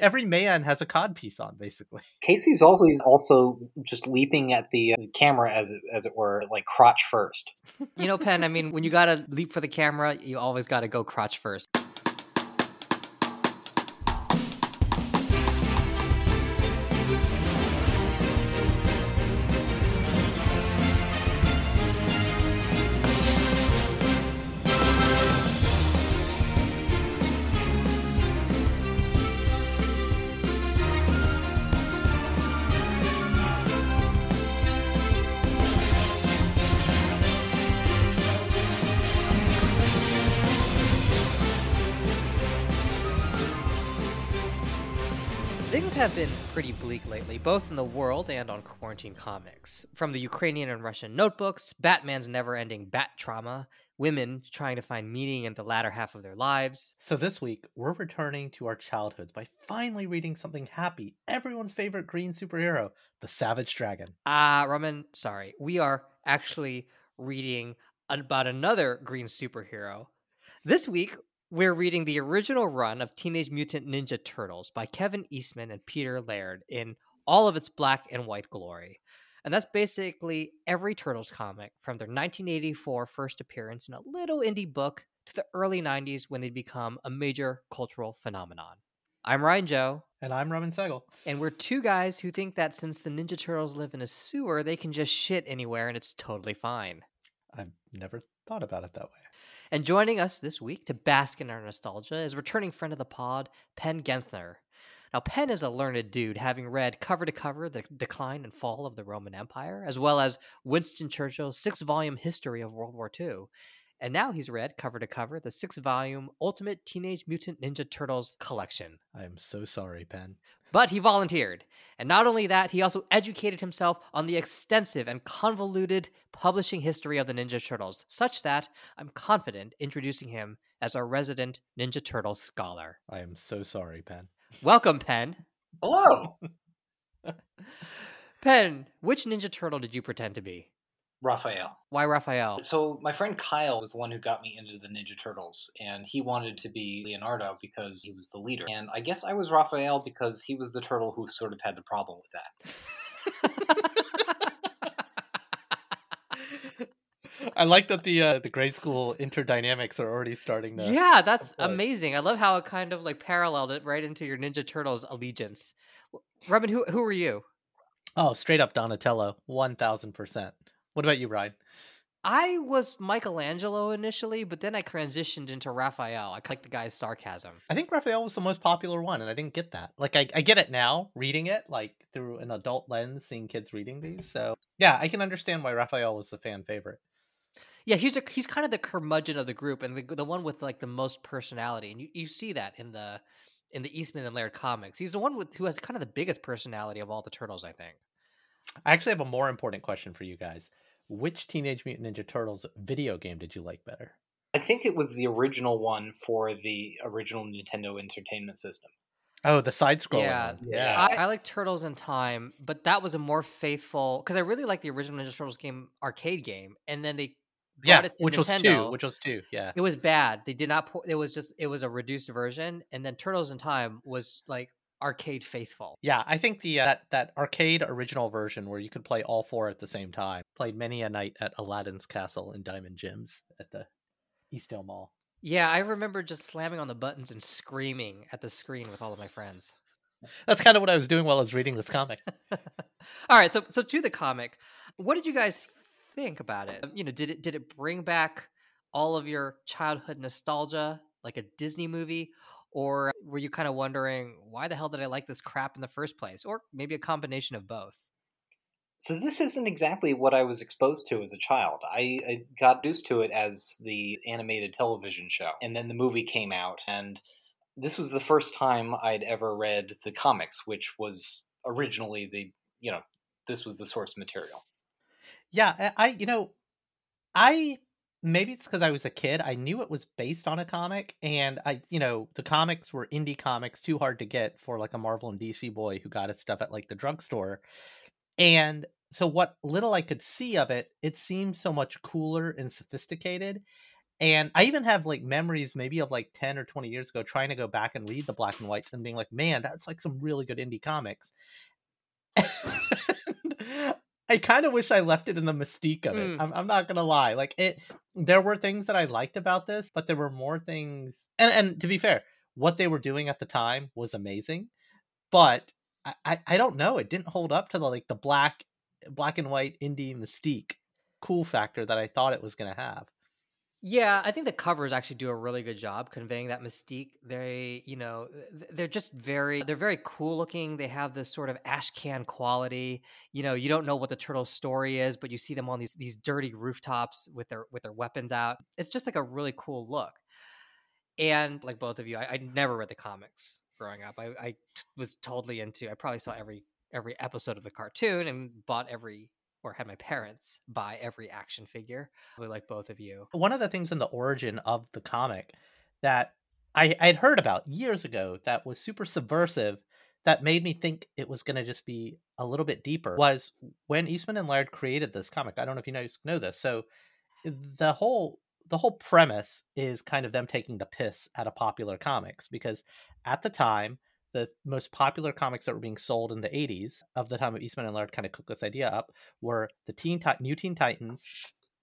Every man has a cod piece on, basically. Casey's always also just leaping at the, uh, camera, as it, as it were, like crotch first. You know, Penn, I mean, when you got to leap for the camera, you always got to go crotch first. Both in the world and on Quarantine Comics. From the Ukrainian and Russian notebooks, Batman's never ending bat trauma, women trying to find meaning in the latter half of their lives. So this week, we're returning to our childhoods by finally reading something happy, everyone's favorite green superhero, the Savage Dragon. Ah, uh, Roman, sorry. We are actually reading about another green superhero. This week, we're reading the original run of Teenage Mutant Ninja Turtles by Kevin Eastman and Peter Laird in all of its black and white glory. And that's basically every Turtles comic from their 1984 first appearance in a little indie book to the early 90s when they become a major cultural phenomenon. I'm Ryan Joe. And I'm Roman Segel. And we're two guys who think that since the Ninja Turtles live in a sewer, they can just shit anywhere and it's totally fine. I've never thought about it that way. And joining us this week to bask in our nostalgia is returning friend of the pod, Penn Genthner. Now, Penn is a learned dude, having read cover to cover the decline and fall of the Roman Empire, as well as Winston Churchill's six volume history of World War II. And now he's read cover to cover the six volume Ultimate Teenage Mutant Ninja Turtles collection. I am so sorry, Penn. But he volunteered. And not only that, he also educated himself on the extensive and convoluted publishing history of the Ninja Turtles, such that I'm confident introducing him as our resident Ninja Turtle scholar. I am so sorry, Penn. Welcome, Penn. Hello. Penn, which Ninja Turtle did you pretend to be? Raphael. Why Raphael? So my friend Kyle was the one who got me into the Ninja Turtles, and he wanted to be Leonardo because he was the leader. And I guess I was Raphael because he was the turtle who sort of had the problem with that. I like that the uh, the grade school interdynamics are already starting to. Yeah, that's amazing. I love how it kind of like paralleled it right into your Ninja Turtles allegiance. Roman, who who are you? Oh, straight up Donatello, one thousand percent. What about you, Ryan? I was Michelangelo initially, but then I transitioned into Raphael. I like the guy's sarcasm. I think Raphael was the most popular one, and I didn't get that. Like, I, I get it now, reading it, like through an adult lens, seeing kids reading these. So, yeah, I can understand why Raphael was the fan favorite. Yeah, he's a, he's kind of the curmudgeon of the group, and the the one with like the most personality, and you, you see that in the in the Eastman and Laird comics. He's the one with who has kind of the biggest personality of all the turtles, I think. I actually have a more important question for you guys which Teenage Mutant Ninja Turtles video game did you like better? I think it was the original one for the original Nintendo Entertainment System. Oh, the side scroller. Yeah, one. yeah. I, I, like Turtles in Time, but that was a more faithful because I really like the original Ninja Turtles game arcade game, and then they yeah, which Nintendo. was two, which was two. Yeah, it was bad. They did not. It was just it was a reduced version, and then Turtles in Time was like arcade faithful. Yeah, I think the uh, that that arcade original version where you could play all four at the same time played many a night at Aladdin's Castle and Diamond Gems at the Eastdale Mall. Yeah, I remember just slamming on the buttons and screaming at the screen with all of my friends. That's kind of what I was doing while I was reading this comic. all right, so so to the comic, what did you guys think about it? You know, did it did it bring back all of your childhood nostalgia like a Disney movie or were you kind of wondering why the hell did I like this crap in the first place? Or maybe a combination of both. So this isn't exactly what I was exposed to as a child. I, I, got used to it as the animated television show, and then the movie came out, and this was the first time I'd ever read the comics, which was originally the you know this was the source material. Yeah, I you know I maybe it's because I was a kid. I knew it was based on a comic, and I, you know, the comics were indie comics, too hard to get for like a Marvel and DC boy who got his stuff at like the drugstore. And so, what little I could see of it, it seemed so much cooler and sophisticated. And I even have like memories maybe of like 10 or 20 years ago trying to go back and read the black and whites and being like, man, that's like some really good indie comics. I kind of wish I left it in the mystique of it. Mm. I'm, I'm not gonna lie. Like it, there were things that I liked about this, but there were more things. And and to be fair, what they were doing at the time was amazing, but I I, I don't know. It didn't hold up to the like the black black and white indie mystique cool factor that I thought it was gonna have. Yeah, I think the covers actually do a really good job conveying that mystique. They, you know, they're just very they're very cool looking. They have this sort of ash can quality. You know, you don't know what the turtle's story is, but you see them on these these dirty rooftops with their with their weapons out. It's just like a really cool look. And like both of you, I, I never read the comics growing up. I, I was totally into. I probably saw every every episode of the cartoon and bought every or had my parents buy every action figure. Really like both of you. One of the things in the origin of the comic that I I'd heard about years ago that was super subversive that made me think it was going to just be a little bit deeper was when Eastman and Laird created this comic. I don't know if you know know this. So the whole the whole premise is kind of them taking the piss out of popular comics because at the time the most popular comics that were being sold in the 80s of the time of Eastman and Laird kind of cooked this idea up were the Teen Ti- New Teen Titans,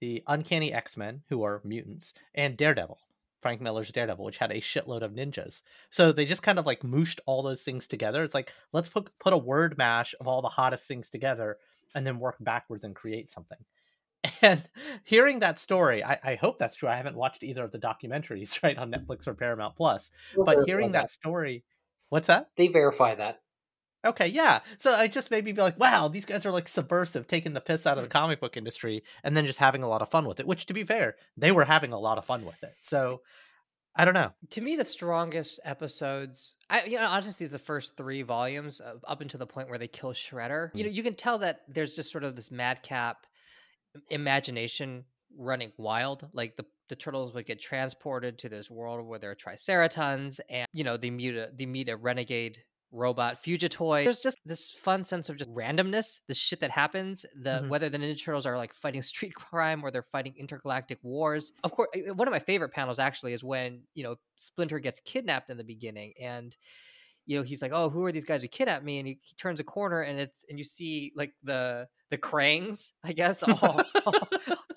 the Uncanny X-Men who are mutants, and Daredevil. Frank Miller's Daredevil, which had a shitload of ninjas. So they just kind of like mooshed all those things together. It's like let's put put a word mash of all the hottest things together and then work backwards and create something. And hearing that story, I, I hope that's true. I haven't watched either of the documentaries, right, on Netflix or Paramount Plus. But hearing that story, what's that? they verify that. Okay, yeah. So I just made me be like, wow, these guys are like subversive, taking the piss out of the comic book industry and then just having a lot of fun with it. Which, to be fair, they were having a lot of fun with it. So I don't know. to me the strongest episodes i you know honestly is the first three volumes uh, up until the point where they kill shredder you know you can tell that there's just sort of this madcap imagination running wild like the the turtles would get transported to this world where there are triceratons and you know they meet a they meet a renegade robot fugitoid. There's just this fun sense of just randomness the shit that happens the Mhm. whether the ninja turtles are like fighting street crime or they're fighting intergalactic wars. Of course uh, one of my favorite panels actually is when you know splinter gets kidnapped in the beginning and you know he's like oh who are these guys who kidnapped me? and he, he turns a corner and it's and you see like the the Krangs i guess all,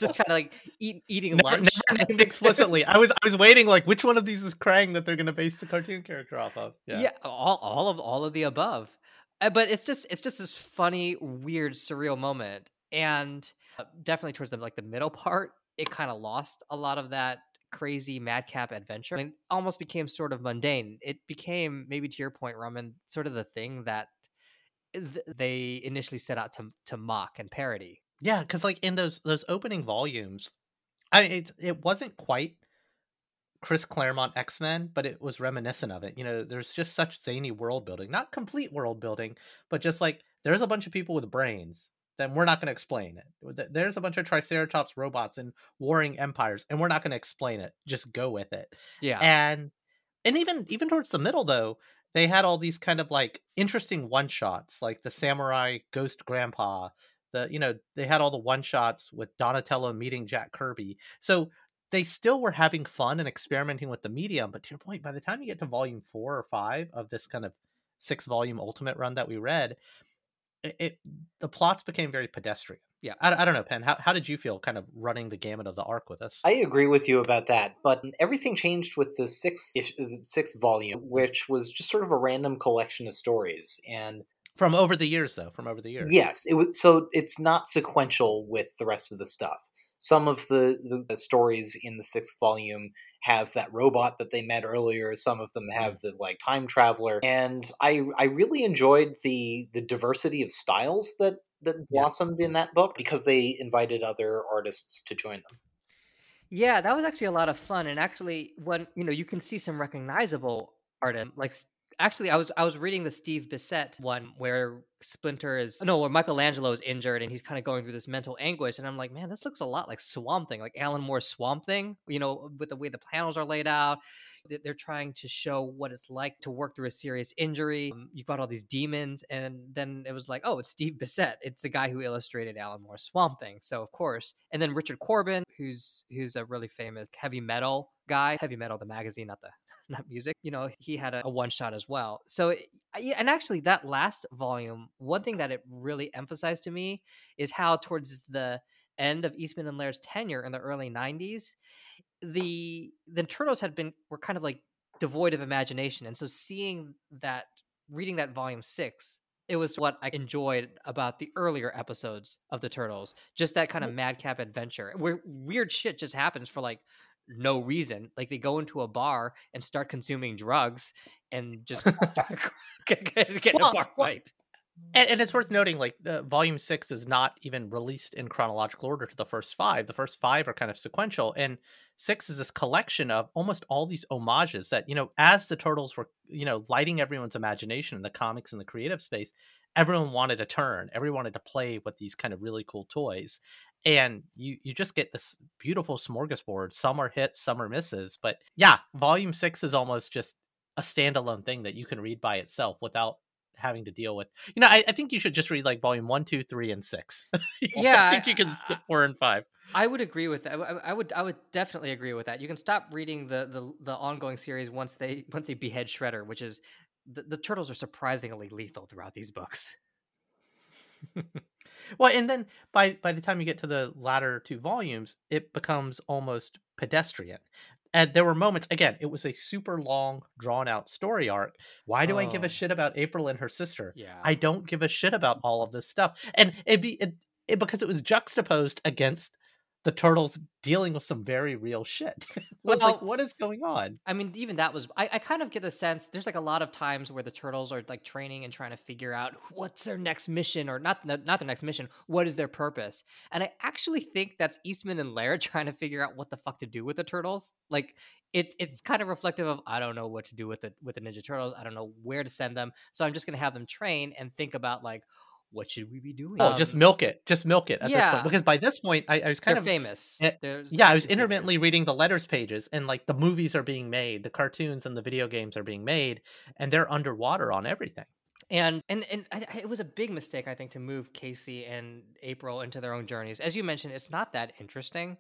just kind of like eat, eating Never, lunch never named explicitly. I was I was waiting like which one of these is Krang that they're going to base the cartoon character off of. yeah. all, all of all of the above Uh, but it's just it's just this funny weird surreal moment and uh, definitely towards the like the middle part it kind of lost a lot of that crazy madcap adventure and almost became sort of mundane it became maybe to your point Roman sort of the thing that th- they initially set out to to mock and parody Yeah, because like in those those opening volumes, I it it wasn't quite Chris Claremont X Men, but it was reminiscent of it. You know, there's just such zany world building, not complete world building, but just like there's a bunch of people with brains. Then we're not going to explain it. There's a bunch of Triceratops robots and warring empires, and we're not going to explain it. Just go with it. yeah and and even even towards the middle though they had all these kind of like interesting one shots like the samurai ghost grandpa the you know they had all the one shots with donatello meeting jack kirby so they still were having fun and experimenting with the medium but to your point by the time you get to volume four or five of this kind of six volume ultimate run that we read it, it the plots became very pedestrian Yeah. I, I don't know Penn how, how did you feel kind of running the gamut of the arc with us I agree with you about that, but everything changed with the sixth ish, uh, sixth volume, which was just sort of a random collection of stories. And from over the years though from over the years yes, it was so it's not sequential with the rest of the stuff. Some of the, the, the stories in the sixth volume have that robot that they met earlier. Some of them have mm. the like time traveler, and I I really enjoyed the the diversity of styles that that Yeah. blossomed in that book because they invited other artists to join them. Yeah, that was actually a lot of fun. And actually, when you know, you can see some recognizable art in like s- actually I was I was reading the Steve Bissette one where Splinter is no, where Michelangelo is injured and he's kind of going through this mental anguish. And I'm like, man, this looks a lot like Swamp Thing, like Alan Moore's Swamp Thing, you know, with the way the panels are laid out. They're trying to show what it's like to work through a serious injury. Um, you've got all these demons, and then it was like, oh, it's Steve Bissette. It's the guy who illustrated Alan Moore's Swamp Thing. So of course, and then Richard Corbin, who's who's a really famous heavy metal guy. Heavy metal, the magazine, not the not music. You know, he had a, a one shot as well. So, eh, and actually, that last volume, one thing that it really emphasized to me is how towards the end of Eastman and Laird's tenure in the early '90s, the the turtles had been were kind of like devoid of imagination, and so seeing that, reading that volume six it was what I enjoyed about the earlier episodes of the Turtles. Just that kind of madcap adventure where weird shit just happens for like no reason. Like they go into a bar and start consuming drugs and just start getting well, a bar fight. And, and, it's worth noting, like uh, Volume Six is not even released in chronological order to the first five. The first five are kind of sequential, and Six is this collection of almost all these homages that you know, as the turtles were, you know, lighting everyone's imagination in the comics and the creative space, everyone wanted a turn. Everyone wanted to play with these kind of really cool toys, and you you just get this beautiful smorgasbord some are hits some are misses but yeah volume six is almost just a standalone thing that you can read by itself without having to deal with you know i, I think you should just read like volume one two three and six yeah i think you can skip four and five I would agree with that. I, I, would I would definitely agree with that. You can stop reading the the, the ongoing series once they once they behead Shredder, which is the, the turtles are surprisingly lethal throughout these books. Well, and then by by the time you get to the latter two volumes, it becomes almost pedestrian. And there were moments again, it was a super long, drawn out story arc. Why do oh. I give a oh. shit about April and her sister? Yeah. I don't give a shit about all of this stuff. And it'd be it, it because it was juxtaposed against the turtles dealing with some very real shit. well, like, what is going on? I mean, even that was I, I kind of get the sense there's like a lot of times where the turtles are like training and trying to figure out what's their next mission or not not their next mission, what is their purpose. And I actually think that's Eastman and Laird trying to figure out what the fuck to do with the turtles. Like it it's kind of reflective of I don't know what to do with the with the Ninja Turtles. I don't know where to send them. So I'm just gonna have them train and think about like what should we be doing? Oh, um, just milk it. Just milk it at yeah. this point. Because by this point, I, I was kind They're of famous. It, yeah, I was intermittently reading the letters pages, and like the movies are being made, the cartoons and the video games are being made, and they're underwater on everything. And and and I, it was a big mistake, I think, to move Casey and April into their own journeys. As you mentioned, it's not that interesting.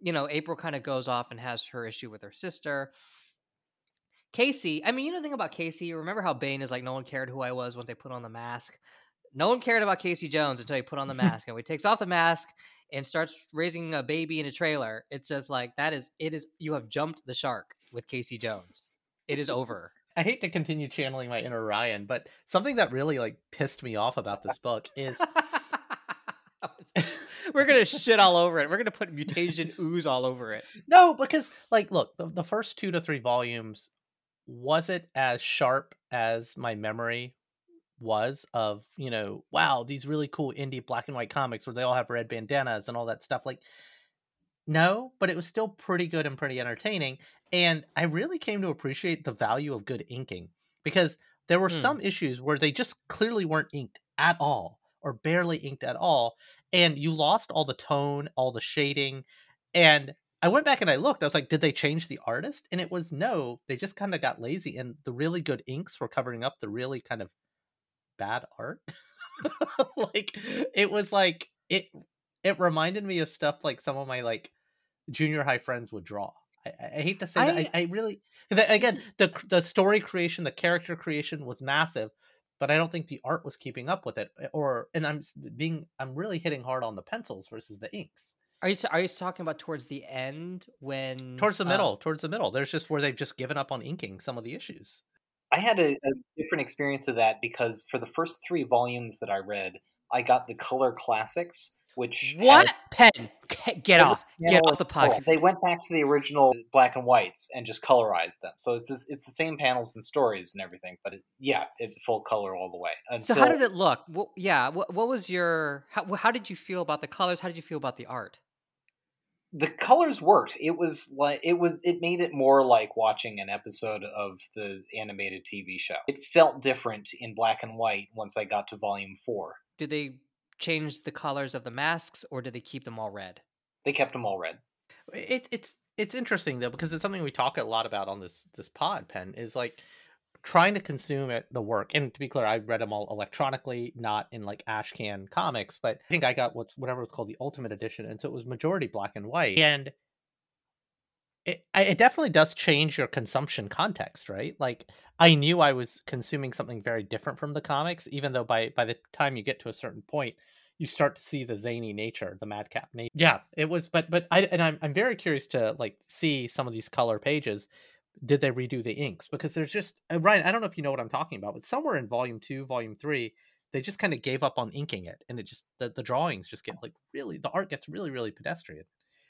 You know, April kind of goes off and has her issue with her sister. Casey, I mean, you know the thing about Casey, remember how Bane is like, no one cared who I was once I put on the mask? No one cared about Casey Jones until he put on the mask. and when he takes off the mask and starts raising a baby in a trailer, it's just like that is it is you have jumped the shark with Casey Jones. It is over. I hate to continue channeling my inner Ryan, but something that really like pissed me off about this book is we're gonna shit all over it. We're gonna put mutation ooze all over it. No, because like, look, the, the first two to three volumes was it as sharp as my memory was of you know wow these really cool indie black and white comics where they all have red bandanas and all that stuff like no but it was still pretty good and pretty entertaining and i really came to appreciate the value of good inking because there were hmm. some issues where they just clearly weren't inked at all or barely inked at all and you lost all the tone all the shading and I went back and I looked. I was like, did they change the artist? And it was no. They just kind of got lazy, and the really good inks were covering up the really kind of bad art. like it was like it it reminded me of stuff like some of my like junior high friends would draw. I, I hate to say I, that. I, I really again the the story creation, the character creation was massive, but I don't think the art was keeping up with it. Eh, or and I'm being I'm really hitting hard on the pencils versus the inks. Are you are you talking about towards the end when towards the middle? Um, towards the middle. There's just where they've just given up on inking some of the issues. I had a, a, different experience of that because for the first three volumes that I read, I got the color classics, which what had, Penn get off get off the podcast. They went back to the original black and whites and just colorized them. So it's this, it's the same panels and stories and everything, but it, yeah, it full color all the way. Until, so how did it look? Well, yeah, what, what was your how, how did you feel about the colors? How did you feel about the art? The colors worked. It was like it was it made it more like watching an episode of the animated TV show. It felt different in black and white once I got to volume 4. Did they change the colors of the masks or did they keep them all red? They kept them all red. It's it's it's interesting though because it's something we talk a lot about on this this pod Penn is like trying to consume it the work and to be clear i read them all electronically not in like ashcan comics but i think i got what's whatever was called the ultimate edition and so it was majority black and white and it, it definitely does change your consumption context right like i knew i was consuming something very different from the comics even though by by the time you get to a certain point you start to see the zany nature, the madcap nature. Yeah, it was, but but I and I'm I'm very curious to like see some of these color pages. Did they redo the inks? Because there's just uh, Ryan. I don't know if you know what I'm talking about, but somewhere in volume two, volume three, they just kind of gave up on inking it, and it just the, the drawings just get like really the art gets really really pedestrian.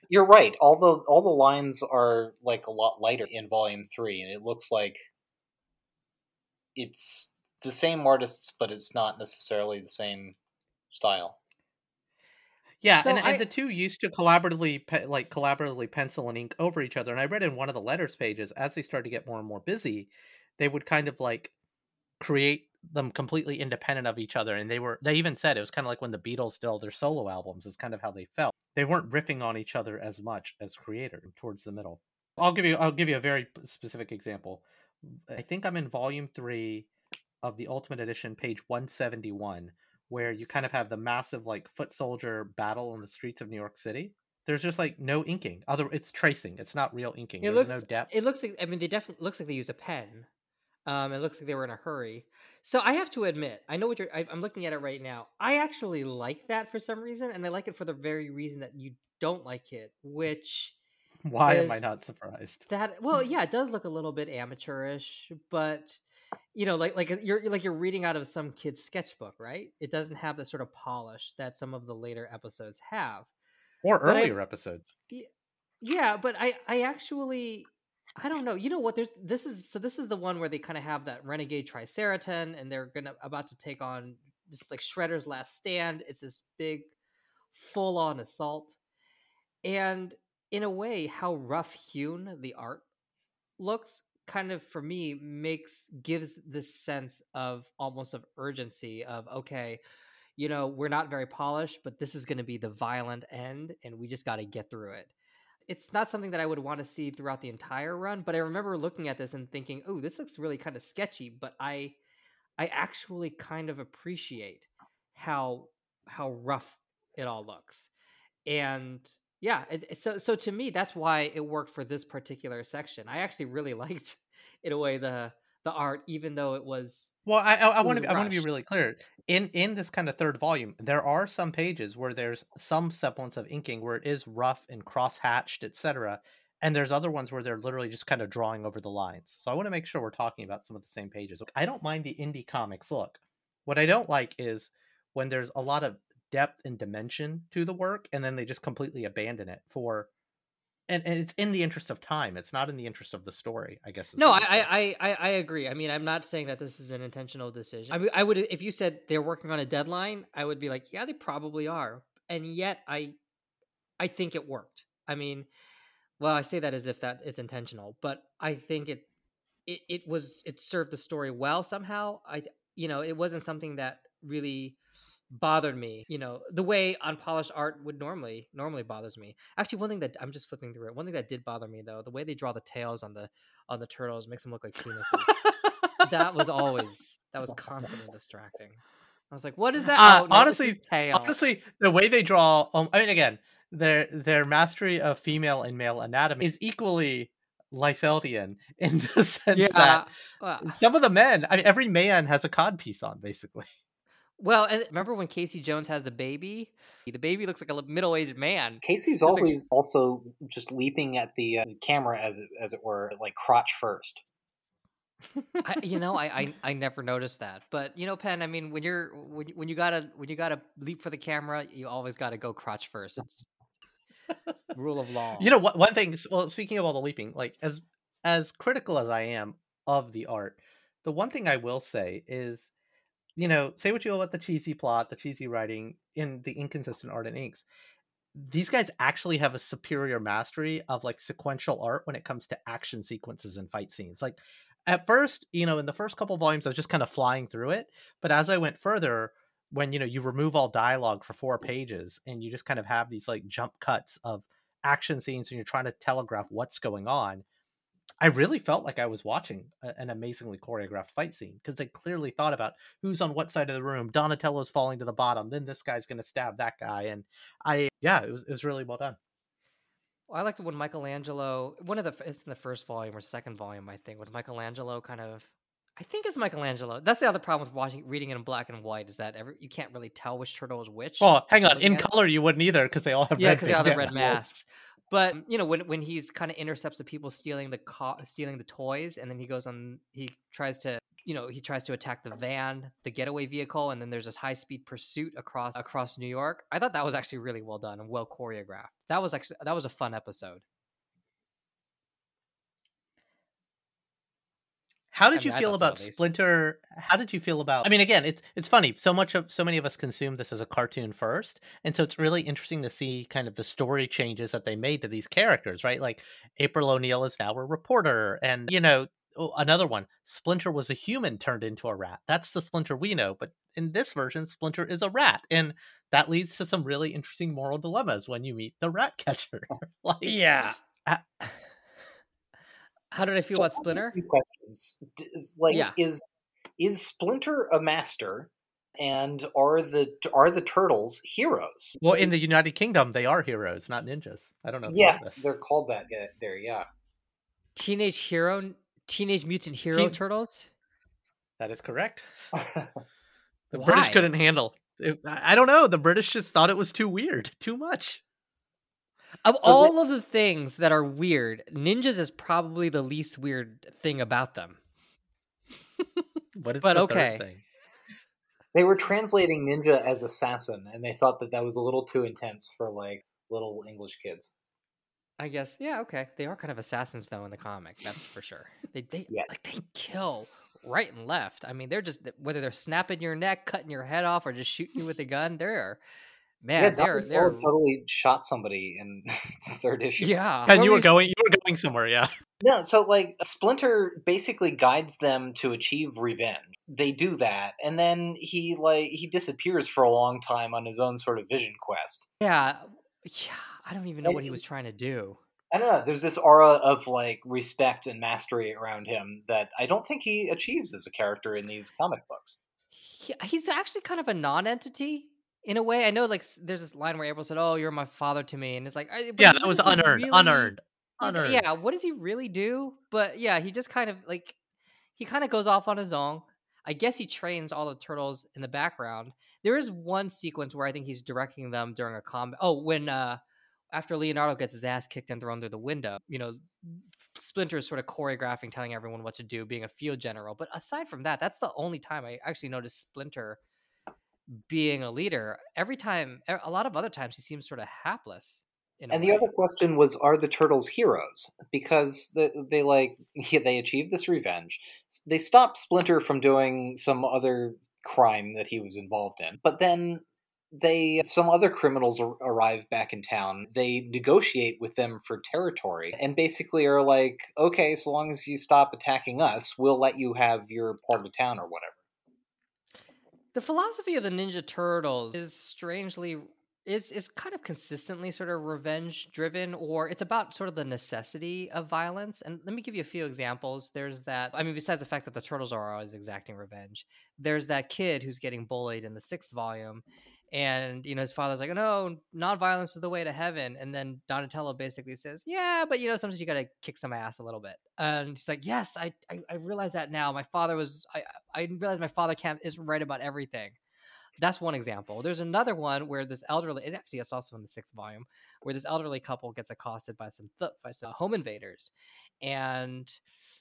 You're right. All the all the lines are like a lot lighter in volume three, and it looks like it's the same artists, but it's not necessarily the same style. Yeah, so and, I, and the two used to collaboratively pe- like collaboratively pencil and ink over each other. And I read in one of the letters pages as they started to get more and more busy, they would kind of like create them completely independent of each other. And they were they even said it was kind of like when the Beatles did all their solo albums. Is kind of how they felt. They weren't riffing on each other as much as creator towards the middle. I'll give you I'll give you a very specific example. I think I'm in volume three of the Ultimate Edition, page 171 where you kind of have the massive like foot soldier battle in the streets of New York City. There's just like no inking. Other it's tracing. It's not real inking. It There's looks no depth. It looks like I mean they definitely looks like they used a pen. Um, it looks like they were in a hurry. So I have to admit, I know what you're. I, I'm looking at it right now. I actually like that for some reason, and I like it for the very reason that you don't like it, which. Why am I not surprised? That well, yeah, it does look a little bit amateurish, but you know like like uh, you're like you're reading out of some kid's sketchbook right? It doesn't have the sort of polish that some of the later episodes have. Or but earlier I, episodes yeah but i i actually i don't know. You know what? There's this is so this is the one where they kind of have that renegade triceraton and they're gonna about to take on just like shredder's last stand. It's this big full on assault. And in a way how rough hewn the art looks kind of for me makes gives this sense of almost of urgency of okay you know we're not very polished but this is going to be the violent end and we just got to get through it. It's not something that i would want to see throughout the entire run but i remember looking at this and thinking oh this looks really kind of sketchy but i i actually kind of appreciate how how rough it all looks. And yeah it, so so to me that's why it worked for this particular section. I actually really liked in a way the the art even though it was well i i, want to i want to be really clear. In in this kind of third volume there are some pages where there's some semblance of inking where it is rough and cross hatched etc and there's other ones where they're literally just kind of drawing over the lines. So i want to make sure we're talking about some of the same pages. I don't mind the indie comics look. What i don't like is when there's a lot of depth and dimension to the work and then they just completely abandon it for and, and it's in the interest of time it's not in the interest of the story i guess no I, I, I i agree i mean i'm not saying that this is an intentional decision I, I would if you said they're working on a deadline i would be like yeah they probably are and yet i i think it worked i mean well i say that as if that is intentional but i think it it, it was it served the story well somehow i you know it wasn't something that really bothered me you know the way unpolished art would normally normally bothers me. Actually one thing that i'm just flipping through it one thing that did bother me though the way they draw the tails on the on the turtles makes them look like penises. That was always that was constantly distracting. I was like what is that? Uh, oh, no, honestly honestly the way they draw um, i mean again their their mastery of female and male anatomy is equally Liefeldian in the sense yeah, that some of the men, I mean, every man has a cod piece on, basically. Well, remember when Casey Jones has the baby? The baby looks like a middle-aged man. Casey's always like... also just leaping at the uh, camera, as it, as it were, like crotch first. I, you know, I, I I never noticed that, but you know, Penn. I mean, when you're when when you gotta when you gotta leap for the camera, you always gotta go crotch first. It's rule of law. You know, what, one thing. Well, speaking of all the leaping, like as as critical as I am of the art, the one thing I will say is you know, say what you will about the cheesy plot, the cheesy writing, and the inconsistent art and inks. These guys actually have a superior mastery of like sequential art when it comes to action sequences and fight scenes. Like at first, you know, in the first couple volumes, I was just kind of flying through it. But as I went further, when you know you remove all dialogue for four pages and you just kind of have these like jump cuts of action scenes and you're trying to telegraph what's going on, I really felt like I was watching a, an amazingly choreographed fight scene because they clearly thought about who's on what side of the room. Donatello's falling to the bottom, then this guy's going to stab that guy, and I yeah, it was it was really well done. Well, I liked when Michelangelo, one of the it's in the first volume or second volume, I think, when Michelangelo kind of, I think it's Michelangelo. That's the other problem with watching reading it in black and white is that every, you can't really tell which turtle is which. Oh, hang on, in color you wouldn't either because they all have yeah, because they all have red masks. But mm-hmm. you know, when when he's kind of intercepts the people stealing the co- stealing the toys, and then he goes on, he tries to, you know, he tries to attack the van, the getaway vehicle, and then there's this high speed pursuit across across New York. I thought that was actually really well done and well choreographed. That was actually that was a fun episode. How did I mean, you feel about Splinter? How did you feel about? I mean, again, it's it's funny. So much of so many of us consume this as a cartoon first, and so it's really interesting to see kind of the story changes that they made to these characters, right? Like April O'Neil is now a reporter, and you know oh, another one. Splinter was a human turned into a rat. That's the Splinter we know, but in this version, Splinter is a rat, and that leads to some really interesting moral dilemmas when you meet the rat catcher. like, yeah. How did I feel so about Splinter? questions. Like, yeah. is is Splinter a master? And are the are the turtles heroes? Well, in the United Kingdom, they are heroes, not ninjas. I don't know. yes, they're called that there. Yeah. Teenage hero, teenage mutant hero Teen... turtles. That is correct. the? British couldn't handle. It, I don't know. The British just thought it was too weird, too much. Of so all they, of the things that are weird, ninjas is probably the least weird thing about them. but but okay. They were translating ninja as assassin, and they thought that that was a little too intense for like little English kids. I guess, yeah, okay. They are kind of assassins though in the comic, that's for sure. They they yes. like they kill right and left. I mean, they're just whether they're snapping your neck, cutting your head off, or just shooting you with a gun. They're Man, yeah, they're, they're totally shot somebody in the third issue. Yeah, and you were going, you were going somewhere. Yeah. No, so like Splinter basically guides them to achieve revenge. They do that, and then he like he disappears for a long time on his own sort of vision quest. Yeah, yeah. I don't even know and what he was trying to do. I don't know. There's this aura of like respect and mastery around him that I don't think he achieves as a character in these comic books. He, he's actually kind of a non-entity in a way. I know, like, there's this line where April said, "Oh, you're my father to me," and it's like, yeah, that was unearned, really... unearned, unearned. Yeah, what does he really do? But yeah, he just kind of like he kind of goes off on his own. I guess he trains all the turtles in the background. There is one sequence where I think he's directing them during a combat. Oh, when uh after Leonardo gets his ass kicked and thrown through the window, you know, Splinter is sort of choreographing, telling everyone what to do, being a field general. But aside from that, that's the only time I actually noticed Splinter being a leader. Every time, a lot of other times, he seems sort of hapless. And the other question was, are the turtles heroes? Because they, they like they achieve this revenge. They stop Splinter from doing some other crime that he was involved in, but then they some other criminals arrive back in town they negotiate with them for territory and basically are like okay so long as you stop attacking us we'll let you have your part of town or whatever the philosophy of the Ninja Turtles is strangely is is kind of consistently sort of revenge driven or it's about sort of the necessity of violence and let me give you a few examples. There's that i mean besides the fact that the turtles are always exacting revenge there's that kid who's getting bullied in the sixth volume and you know his father's like no non-violence is the way to heaven and then donatello basically says yeah but you know sometimes you gotta kick some ass a little bit and he's like yes i i, I realize that now. My father was i i realize my father can't isn't right about everything. That's one example. There's another one where this elderly is actually it's also in the sixth volume where this elderly couple gets accosted by some th- by some home invaders. And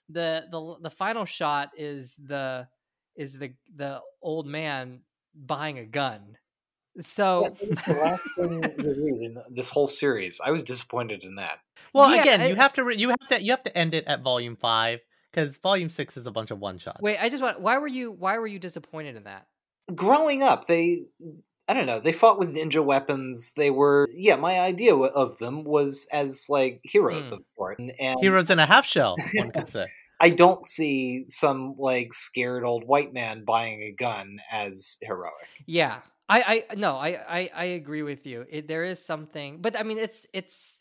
the the the final shot is the is the the old man buying a gun. So yeah, the last thing in this whole series, I was disappointed in that. Well, yeah, again, I, you have to re- you have to you have to end it at volume five because volume six is a bunch of one shots. Wait, I just want why were you why were you disappointed in that? Growing up, they I don't know. They fought with ninja weapons. They were, yeah. My idea of them was as like heroes mm. of sort, and, and heroes in a half shell. One could say. I don't see some like scared old white man buying a gun as heroic. Yeah, I, I no, I, I, I agree with you. It, there is something, but I mean, it's it's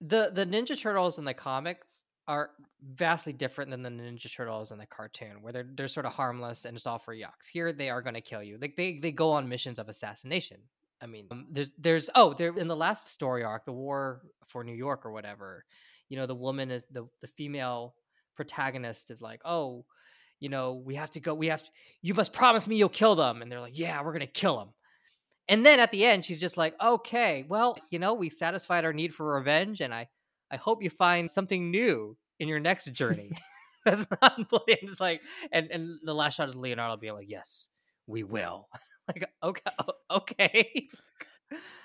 the the Ninja Turtles in the comics are vastly different than the Ninja Turtles in the cartoon, where they're they're sort of harmless and it's all for yucks. Here they are going to kill you. Like they they go on missions of assassination. I mean, um, there's there's oh, there in the last story arc, the war for New York or whatever. You know, the woman is the the female protagonist is like, oh, you know, we have to go. We have to. You must promise me you'll kill them. And they're like, yeah, we're gonna kill them. And then at the end, she's just like, okay, well, you know, we've satisfied our need for revenge, and I I hope you find something new in your next journey. That's not just like, and and the last shot is Leonardo being like, yes, we will. like, okay, okay.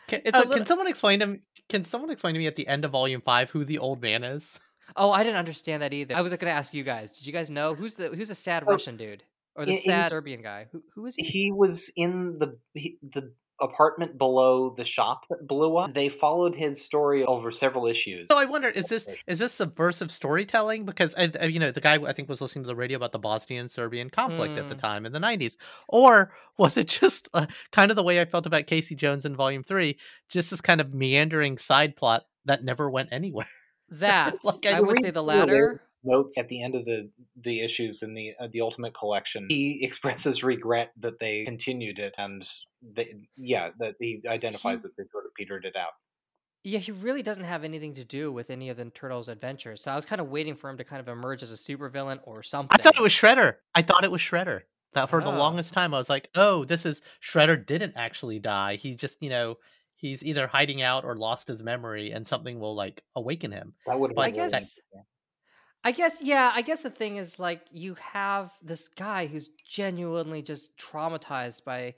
Can, uh, little... can someone explain to me, Can someone explain to me at the end of Volume Five who the old man is? Oh, I didn't understand that either. I was going to ask you guys. Did you guys know who's the who's the sad oh, Russian dude or the in, sad Serbian guy? Who who is he? He was in the he, the apartment below the shop that blew up. They followed his story over several issues. So I wonder, is this is this subversive storytelling? Because i you know, the guy I think was listening to the radio about the Bosnian Serbian conflict mm. at the hmm. time in the '90s, or was it just uh, kind of the way I felt about Casey Jones in Volume Three, just this kind of meandering side plot that never went anywhere? That like, I, I would say the latter. Notes at the end of the the issues in the uh, the Ultimate Collection, he expresses regret that they continued it, and they, yeah, that he identifies he, that they sort of petered it out. Yeah, he really doesn't have anything to do with any of the Turtles' adventures. So I was kind of waiting for him to kind of emerge as a supervillain or something. I thought it was Shredder. I thought it was Shredder. That for oh. the longest time, I was like, "Oh, this is Shredder didn't actually die. He just, you know, he's either hiding out or lost his memory and something will like awaken him. That would I guess that, I guess yeah, I guess the thing is like you have this guy who's genuinely just traumatized by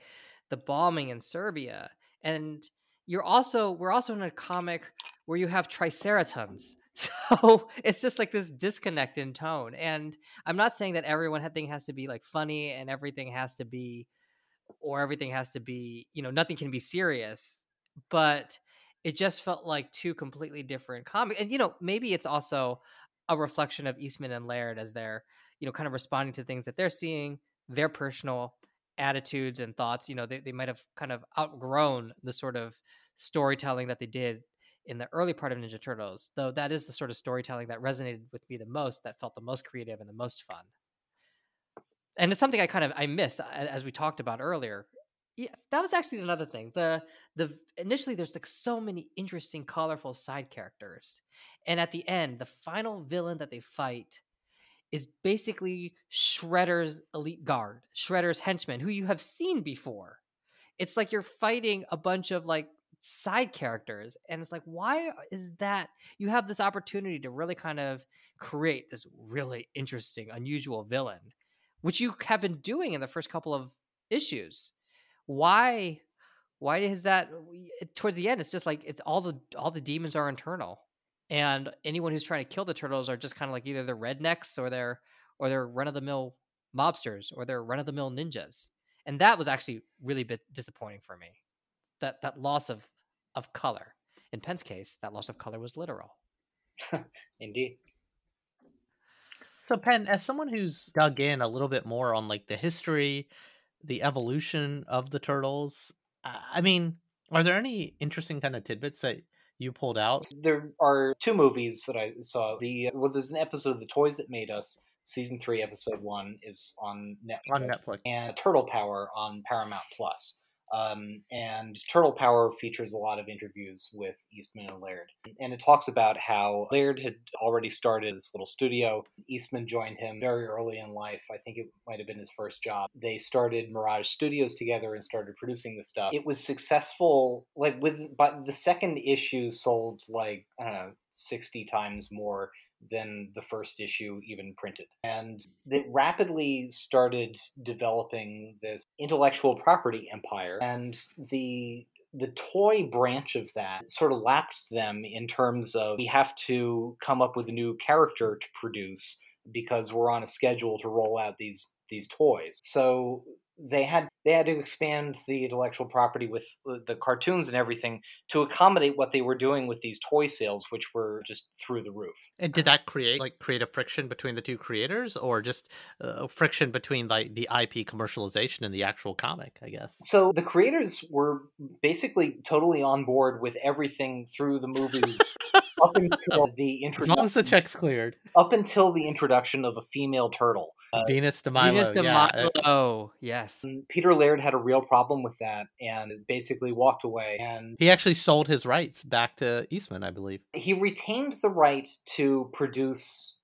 the bombing in Serbia and you're also we're also in a comic where you have triceratons so it's just like this disconnect in tone and i'm not saying that everyone thing has to be like funny and everything has to be or everything has to be you know nothing can be serious but it just felt like two completely different comics. And you know, maybe it's also a reflection of Eastman and Laird as they're, you know, kind of responding to things that they're seeing, their personal attitudes and thoughts. You know, they, they might have kind of outgrown the sort of storytelling that they did in the early part of Ninja Turtles, though that is the sort of storytelling that resonated with me the most, that felt the most creative and the most fun. And it's something I kind of I missed as we talked about earlier yeah, that was actually another thing. The the initially there's like so many interesting, colorful side characters, and at the end, the final villain that they fight is basically Shredder's elite guard, Shredder's henchmen, who you have seen before. It's like you're fighting a bunch of like side characters, and it's like, why is that? You have this opportunity to really kind of create this really interesting, unusual villain, which you have been doing in the first couple of issues why why is that eh, towards the end it's just like it's all the all the demons are internal and anyone who's trying to kill the turtles are just kind of like either they're rednecks or they're or they're run-of-the-mill mobsters or they're run-of-the-mill ninjas and that was actually really bit disappointing for me. That that loss of of color. In penn's case that loss of color was literal. Indeed. So penn as someone who's dug in a little bit more on like the history the evolution of the turtles. I mean, are there any interesting kind of tidbits that you pulled out? There are two movies that I saw. The well, there's an episode of The Toys That Made Us. Season three, episode one is on Netflix. On Netflix, and Turtle Power on Paramount Plus. Um, and Turtle Power features a lot of interviews with Eastman and Laird. And it talks about how Laird had already started this little studio. Eastman joined him very early in life. I think it might have been his first job. They started Mirage Studios together and started producing the stuff. It was successful, like with, but the second issue sold like, I don't know, 60 times more than the first issue even printed. And they rapidly started developing this intellectual property empire. And the the toy branch of that sort of lapped them in terms of we have to come up with a new character to produce because we're on a schedule to roll out these these toys. So they had they had to expand the intellectual property with uh, the cartoons and everything to accommodate what they were doing with these toy sales which were just through the roof and did that create like create a friction between the two creators or just a friction between like the ip commercialization and the actual comic i guess so the creators were basically totally on board with everything through the movie up until the As long as the check's cleared. up until the introduction of a female turtle. Uh, Venus de Milo. Venus de yeah, uh, Milo. Yes. Peter Laird had a real problem with that and basically walked away. And He actually sold his rights back to Eastman, I believe. he retained the right to produce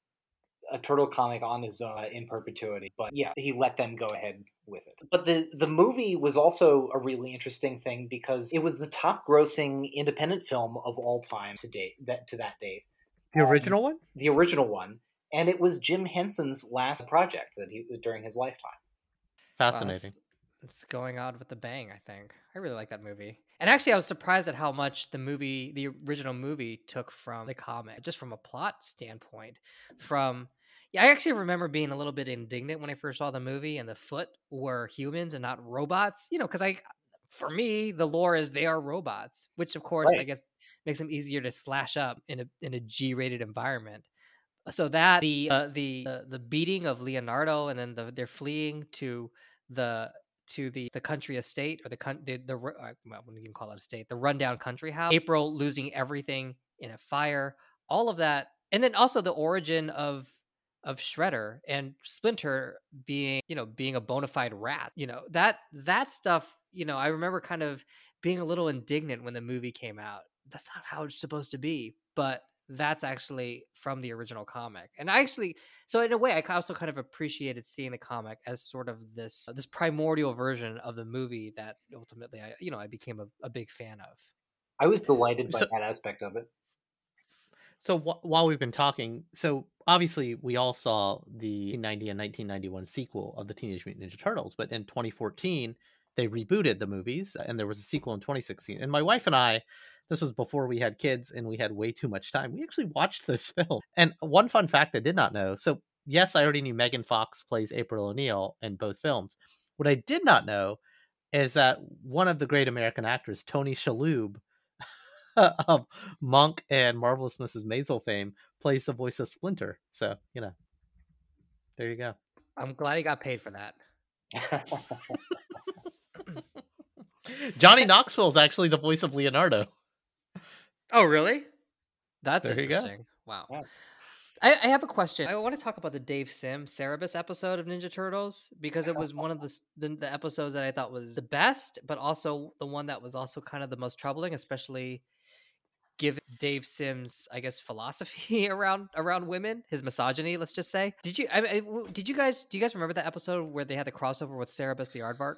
a turtle comic on his own in perpetuity. But yeah, he let them go ahead with it. But the the movie was also a really interesting thing because it was the top grossing independent film of all time to date that to that date. The Um, original one? the original one, and it was Jim Henson's last project that he during his lifetime. Uh, Fascinating. it's- It's going on with the bang, I think. I really like that movie. And actually, I was surprised at how much the movie, the original movie, took from the comic, just from a plot standpoint. From, yeah, I actually remember being a little bit indignant when I first saw the movie and the foot were humans and not robots, you know, because I, for me, the lore is they are robots, which of course, I guess, makes them easier to slash up in a, in a G rated environment so that the uh, the uh, the beating of Leonardo and then the, they're fleeing to the to the the country estate or the coun- the, the uh, well, you call it a state the rundown country house. April losing everything in a fire all of that and then also the origin of of Shredder and Splinter being you know being a bona fide rat you know that that stuff you know I remember kind of being a little indignant when the movie came out. That's not how it's supposed to be but that's actually from the original comic and i actually so in a way i also kind of appreciated seeing the comic as sort of this this primordial version of the movie that ultimately i you know i became a, a big fan of I was delighted by So- that aspect of it. So wh- while we've been talking, so obviously we all saw the 90 and 1991 sequel of the Teenage Mutant Ninja Turtles, but in 2014 they rebooted the movies, and there was a sequel in 2016. And my wife and I, this was before we had kids and we had way too much time. We actually watched this film. And one fun fact I did not know. So yes, I already knew Megan Fox plays April O'Neil in both films. What I did not know is that one of the great American actors, Tony Shalhoub, of Monk and Marvelous Mrs. Maisel fame, plays the voice of Splinter. So, you know, there you go. i'm glad he got paid for that Johnny Knoxville is actually the voice of Leonardo. Oh really that's There you go. interesting wow Yeah. I, I have a question. I want to talk about the Dave Sim Cerebus episode of Ninja Turtles because it was one of the, the the episodes that I thought was the best, but also the one that was also kind of the most troubling, especially given Dave Sim's, I guess, philosophy around around women, his misogyny. Let's just say. Did you? I, I- w- did you guys? Do you guys remember that episode where they had the crossover with Cerebus the Aardvark?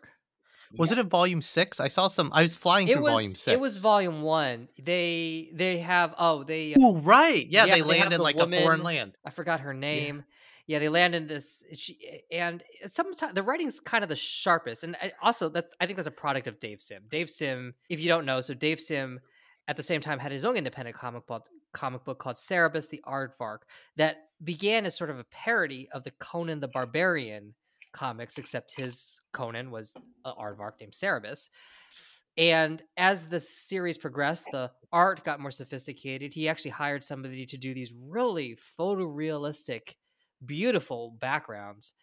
Was it in volume six? I saw some. I was flying through was. volume six. It was volume one. They they have. Oh, they. Oh, right. Yeah, Yeah, they they land in like a foreign land. I forgot her name. Yeah, they land in this, she, and sometimes the writing's kind of the sharpest. And also, that's I think that's a product of Dave Sim. Dave Sim, if you don't know, so Dave Sim at the same time had his own independent comic book comic book called Cerebus the Aardvark that began as sort of a parody of the Conan the Barbarian comics, except his Conan was an aardvark named Cerebus. And as the series progressed, the art got more sophisticated. He actually hired somebody to do these really photorealistic, beautiful backgrounds.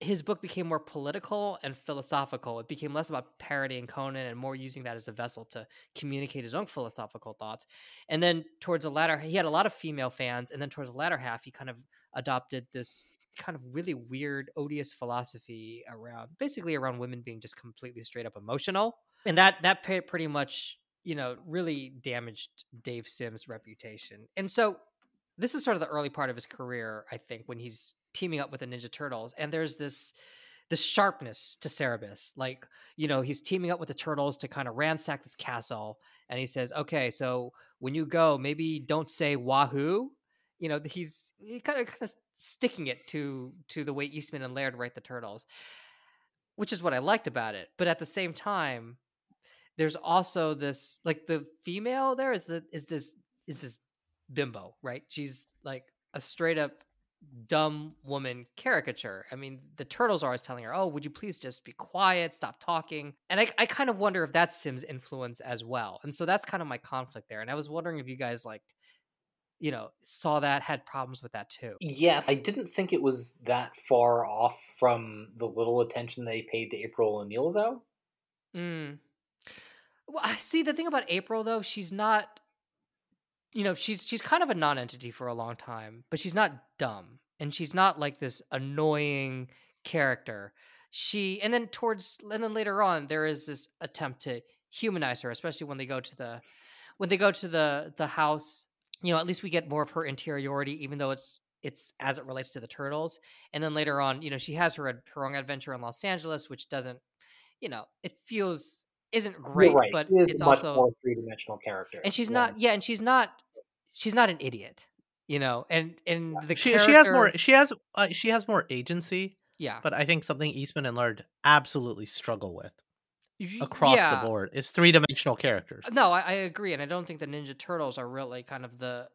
His book became more political and philosophical. It became less about parodying Conan and more using that as a vessel to communicate his own philosophical thoughts. And then towards the latter, he had a lot of female fans. And then towards the latter half, he kind of adopted this kind of really weird, odious philosophy around basically around women being just completely straight up emotional. And that that pretty much, you know, really damaged Dave Sims' reputation. And so this is sort of the early part of his career, I think, when he's teaming up with the Ninja Turtles. And there's this this sharpness to Cerebus. Like, you know, he's teaming up with the turtles to kind of ransack this castle. And he says, okay, so when you go, maybe don't say wahoo. You know, he's he kind of kind of sticking it to to the way Eastman and Laird write the turtles, which is what I liked about it. But at the same time, there's also this like the female there is the is this is this bimbo, right? She's like a straight up dumb woman caricature. I mean, the turtles are always telling her, "Oh, would you please just be quiet, stop talking?" And I, I kind of wonder if that's Sim's influence as well. And so that's kind of my conflict there. And I was wondering if you guys like, you know, saw that, had problems with that too. Yes, I didn't think it was that far off from the little attention they paid to April O'Neil, though. Mm. Well, I see the thing about April though, she's not you know, she's she's kind of a non-entity for a long time, but she's not dumb, and she's not like this annoying character. She and then towards and then later on, there is this attempt to humanize her, especially when they go to the when they go to the the house. You know, at least we get more of her interiority, even though it's it's as it relates to the turtles. And then later on, you know, she has her her own adventure in Los Angeles, which doesn't, you know, it feels isn't great, right. but She is it's a also more three dimensional character. and she's Yeah. not yeah, and she's not she's not an idiot, you know. And and the She she has more she has uh, she has more agency, yeah but I think something Eastman and Laird absolutely struggle with Y- across yeah. the board is three dimensional characters. No, I, I agree, and I don't think the Ninja Turtles are really kind of the.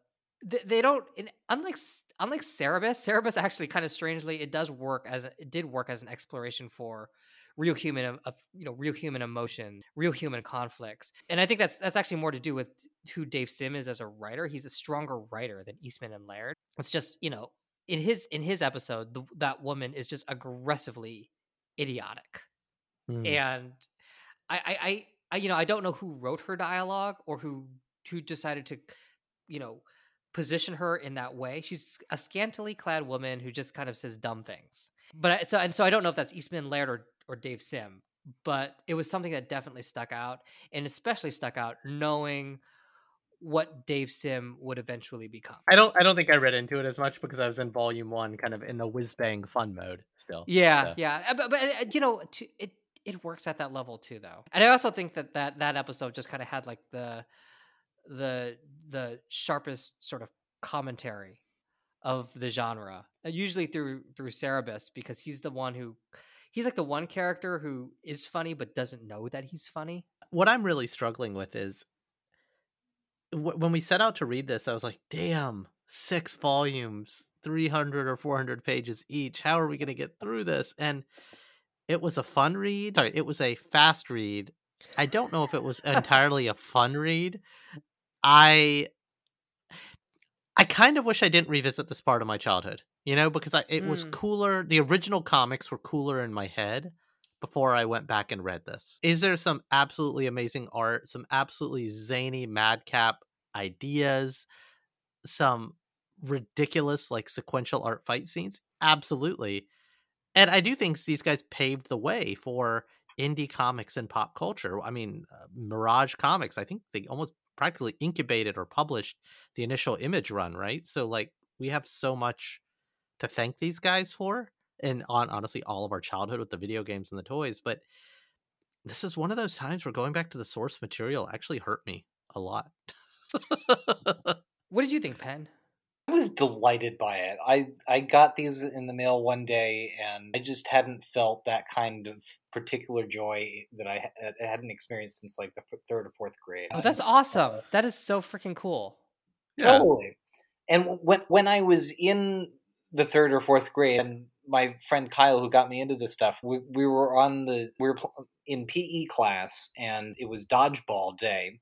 They, they don't. In, unlike unlike Cerebus, Cerebus actually kind of strangely it does work as a, it did work as an exploration for real human of you know real human emotion, real human conflicts, and I think that's that's actually more to do with who Dave Sim is as a writer. He's a stronger writer than Eastman and Laird. It's just you know in his in his episode the, that woman is just aggressively idiotic Hmm. and I, I, I, you know, I don't know who wrote her dialogue or who who decided to, you know, position her in that way. She's a scantily clad woman who just kind of says dumb things. But I, so and so, I don't know if that's Eastman Laird or or Dave Sim, but it was something that definitely stuck out, and especially stuck out knowing what Dave Sim would eventually become. I don't I don't think I read into it as much because I was in volume one, kind of in the whiz bang fun mode still. Yeah, so. yeah, uh, but, but uh, you know, to, it it works at that level too, though. And I also think that that that episode just kind of had like the the the sharpest sort of commentary of the genre, uh, usually through through Cerebus because he's the one who he's like the one character who is funny but doesn't know that he's funny. What I'm really struggling with is wh- when we set out to read this, I was like, damn, six volumes, 300 or 400 pages each. How are we going to get through this? And it was a fun read. Sorry, it was a fast read. I don't know if it was entirely a fun read. I I kind of wish I didn't revisit this part of my childhood, you know, because I, it was Mm. cooler. The original comics were cooler in my head before I went back and read this. Is there some absolutely amazing art, some absolutely zany madcap ideas, some ridiculous like sequential art fight scenes? Absolutely. And I do think these guys paved the way for indie comics and pop culture. I mean, uh, Mirage Comics, I think they almost practically incubated or published the initial image run, right? So like we have so much to thank these guys for and on honestly all of our childhood with the video games and the toys, but this is one of those times where going back to the source material actually hurt me a lot. What did you think, Penn? I was delighted by it. I I got these in the mail one day, and I just hadn't felt that kind of particular joy that I, I hadn't experienced since like the third or fourth grade. Oh, that's It's- awesome. That is so freaking cool. Yeah. Totally. And when when I was in the third or fourth grade, and my friend Kyle, who got me into this stuff, we, we were on the we were in PE class, and it was dodgeball day,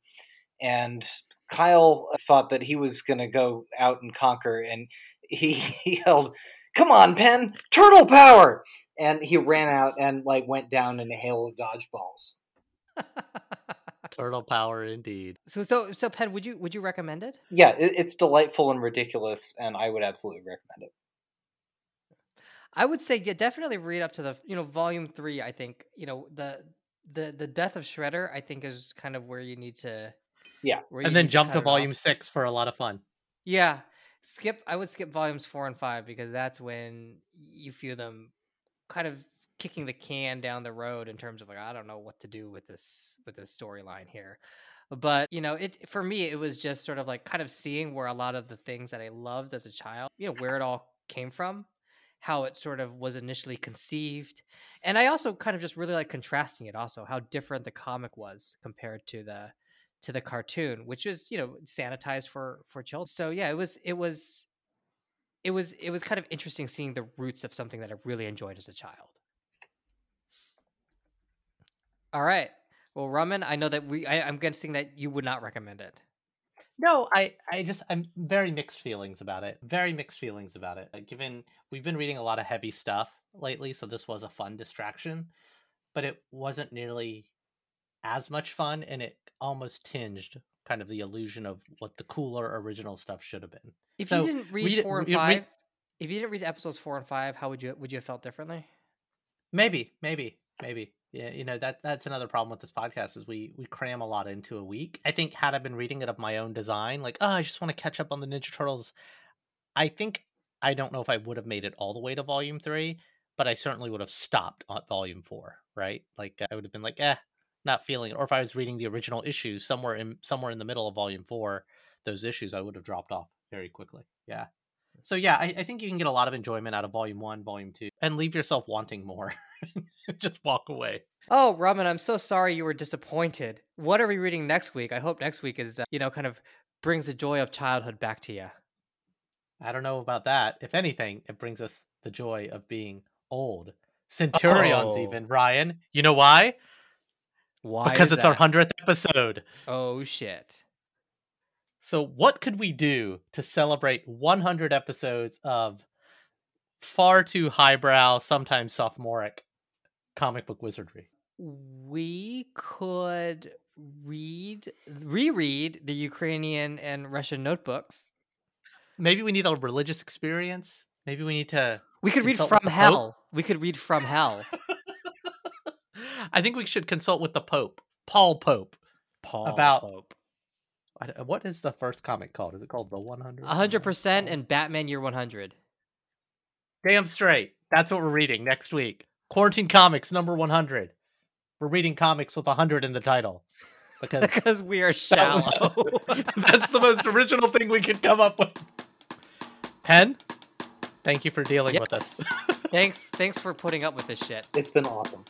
and Kyle uh, thought that he was going to go out and conquer, and he, he yelled, "Come on, Penn, turtle power!" And he ran out and like went down in a hail of dodgeballs. Turtle power indeed. so so so Penn, would you would you recommend it? Yeah, it, it's delightful and ridiculous, and I would absolutely recommend it. I would say yeah, definitely read up to the you know volume three. I think you know the the the death of Shredder. I think is kind of where you need to Yeah. And then jump cut to it off. volume six for a lot of fun. Yeah, skip. I would skip volumes four and five because that's when you feel them kind of kicking the can down the road in terms of like I don't know what to do with this with this storyline here. But you know, it for me it was just sort of like kind of seeing where a lot of the things that I loved as a child, you know, where it all came from, how it sort of was initially conceived, and I also kind of just really like contrasting it also how different the comic was compared to the to the cartoon, which is you know sanitized for for children. So yeah, it was it was it was it was kind of interesting seeing the roots of something that I really enjoyed as a child. All right, well, Roman, I know that we I, I'm guessing that you would not recommend it. No, I, I just I'm very mixed feelings about it. Very mixed feelings about it. Like, given we've been reading a lot of heavy stuff lately, so this was a fun distraction, but it wasn't nearly as much fun, and it almost tinged kind of the illusion of what the cooler original stuff should have been. If So, you didn't read, read four and read- five, read- if you didn't read episodes four and five, how would you would you have felt differently? Maybe, maybe, maybe. Yeah, you know that that's another problem with this podcast is we we cram a lot into a week. I think had I been reading it of my own design, like oh, I just want to catch up on the Ninja Turtles. I think I don't know if I would have made it all the way to volume three, but I certainly would have stopped at volume four. Right, like I would have been like, eh, not feeling it. Or if I was reading the original issues somewhere in somewhere in the middle of volume four, those issues I would have dropped off very quickly. Yeah. So yeah, I, I think you can get a lot of enjoyment out of volume one, volume two, and leave yourself wanting more. Just walk away. Oh, Roman, I'm so sorry you were disappointed. What are we reading next week? I hope next week is uh, you know kind of brings the joy of childhood back to you. I don't know about that. If anything, it brings us the joy of being old. Centurions, Oh. even Ryan. You know why? Why? because it's our hundredth episode. Oh shit. So, what could we do to celebrate 100 episodes of far too highbrow, sometimes sophomoric comic book wizardry? We could read reread the Ukrainian and Russian notebooks. Maybe we need a religious experience. Maybe we need to. We could read from Pope? hell. We could read from hell. I think we should consult with the Pope, Paul Pope. Paul About- Pope. I- What is the first comic called? Is it called the 100? A hundred percent and Batman Year One Hundred. Damn straight. That's what we're reading next week. Quarantine Comics number 100. We're reading comics with 100 in the title because Because we are shallow. that's the most original thing we could come up with. Penn, thank you for dealing with us. thanks, thanks for putting up with this shit. It's been awesome.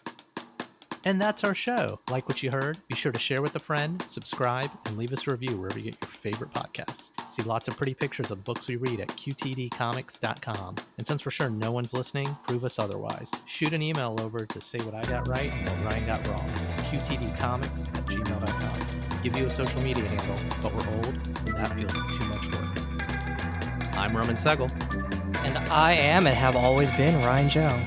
And that's our show. Like what you heard? Be sure to share with a friend, subscribe, and leave us a review wherever you get your favorite podcasts. See lots of pretty pictures of the books we read at qtdcomics.com. And since we're sure no one's listening, prove us otherwise. Shoot an email over to say what I got right and what Ryan got wrong. qtdcomics at gmail.com. Give you a social media handle, but we're old, and that feels like too much work. I'm Roman Segel. And I am and have always been Ryan Joe.